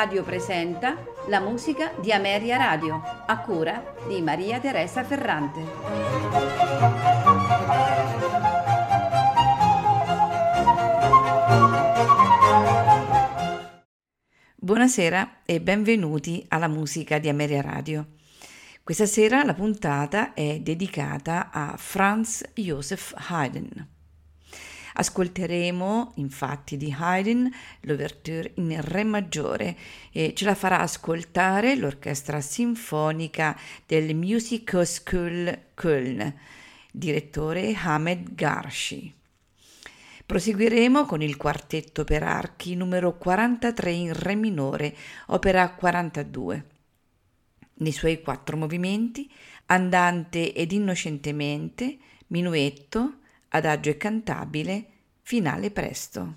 Radio presenta la musica di Ameria Radio, a cura di Maria Teresa Ferrante. Buonasera e benvenuti alla musica di Ameria Radio. Questa sera la puntata è dedicata a Franz Joseph Haydn. Ascolteremo infatti di Haydn l'ouverture in Re maggiore e ce la farà ascoltare l'Orchestra Sinfonica del Musikhochschule Köln, direttore Hamed Garshi. Proseguiremo con il quartetto per archi numero 43 in Re minore, opera 42. Nei suoi quattro movimenti, andante ed innocentemente, minuetto, adagio e cantabile, finale presto.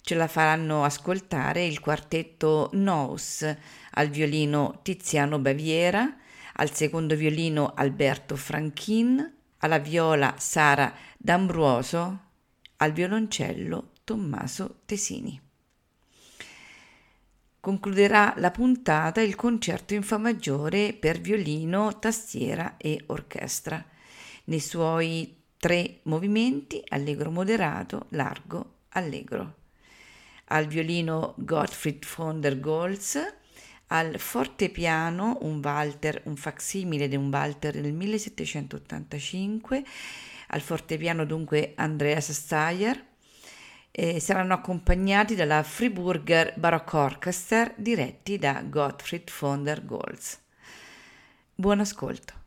Ce la faranno ascoltare il quartetto Nous al violino Tiziano Baviera, al secondo violino Alberto Franchin, alla viola Sara D'Ambruoso, al violoncello Tommaso Tesini. Concluderà la puntata il concerto in Fa maggiore per violino, tastiera e orchestra. Nei suoi tre movimenti, allegro moderato, largo, allegro. Al violino Gottfried von der Goltz, al fortepiano un Walter, un facsimile di un Walter del 1785, al fortepiano dunque Andreas Steyer, e saranno accompagnati dalla Friburger Baroque Orchester diretti da Gottfried von der Goltz. Buon ascolto.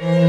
Mm-hmm.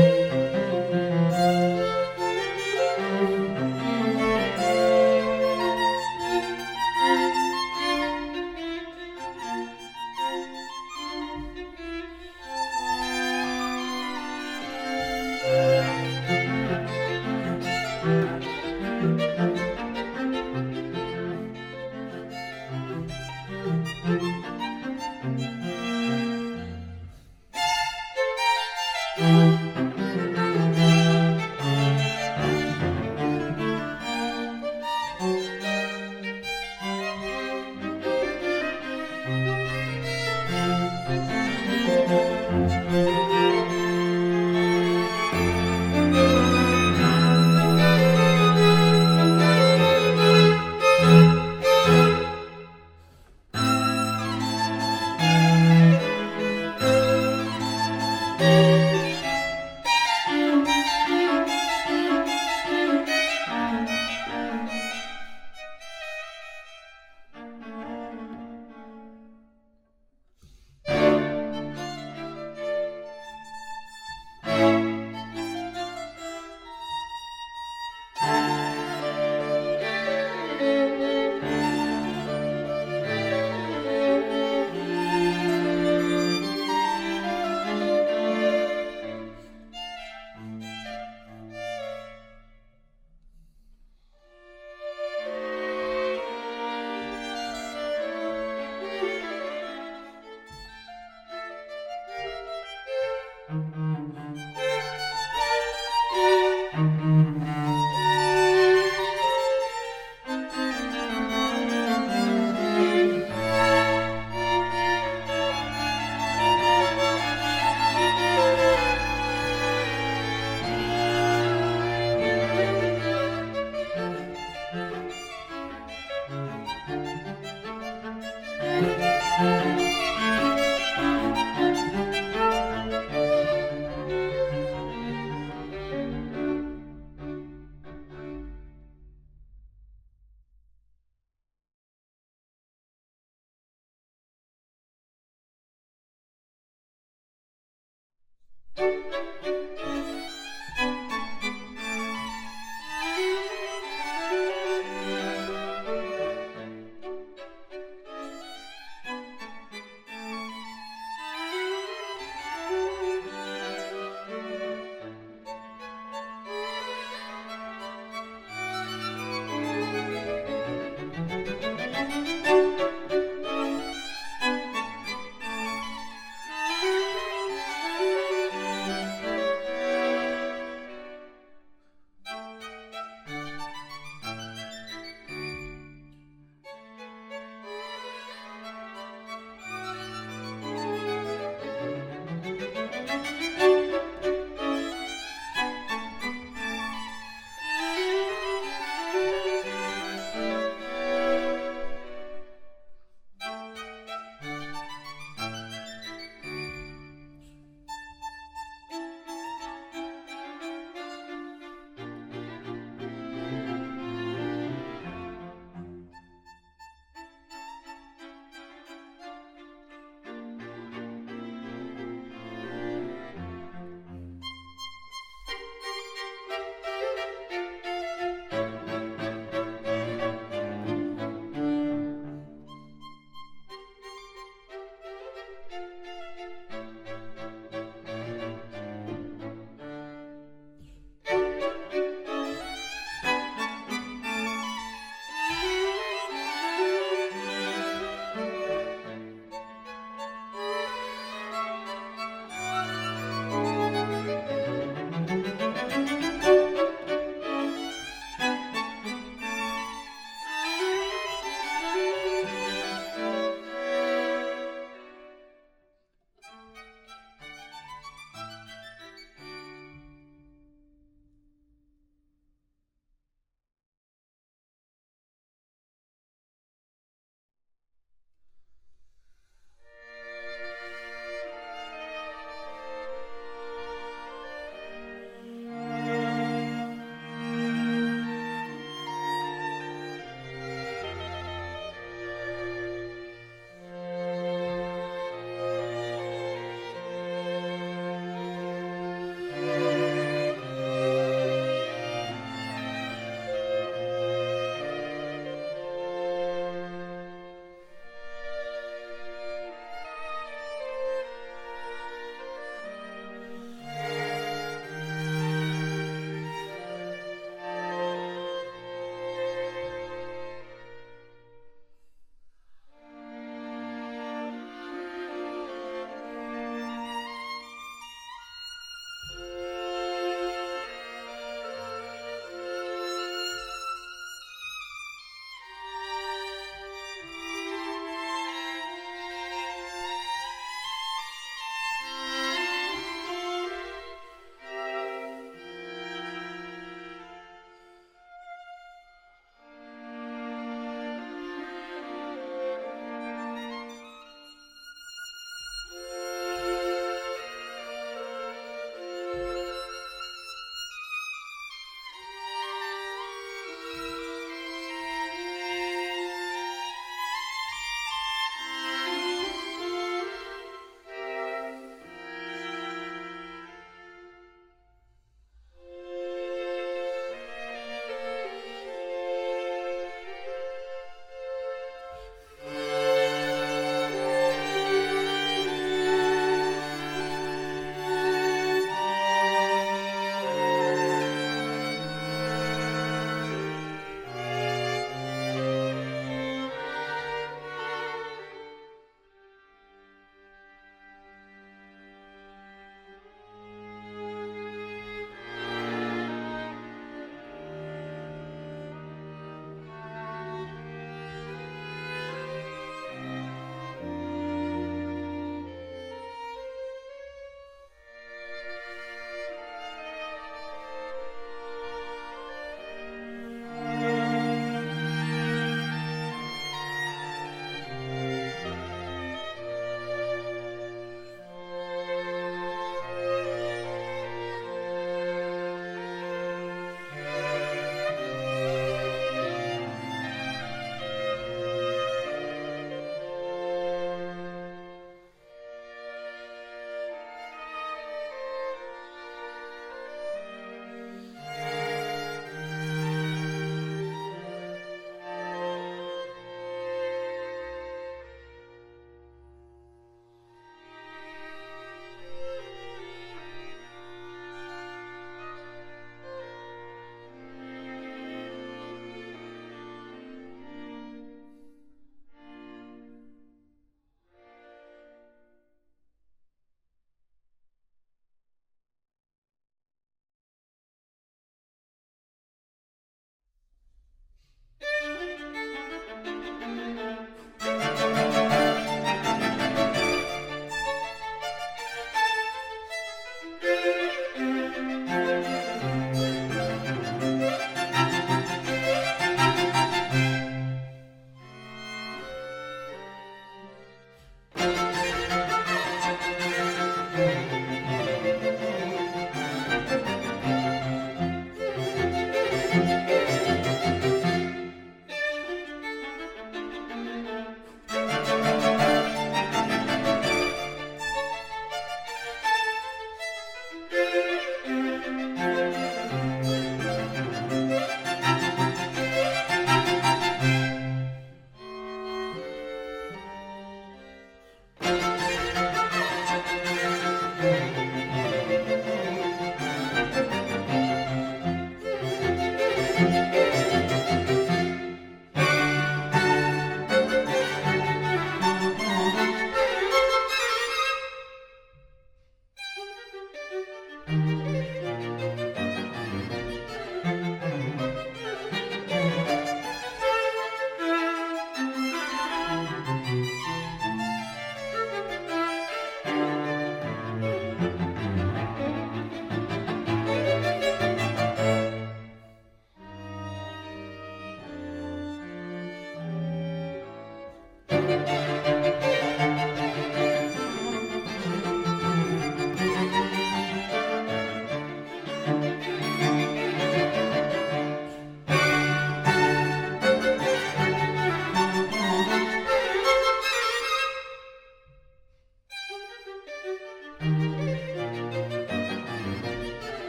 Música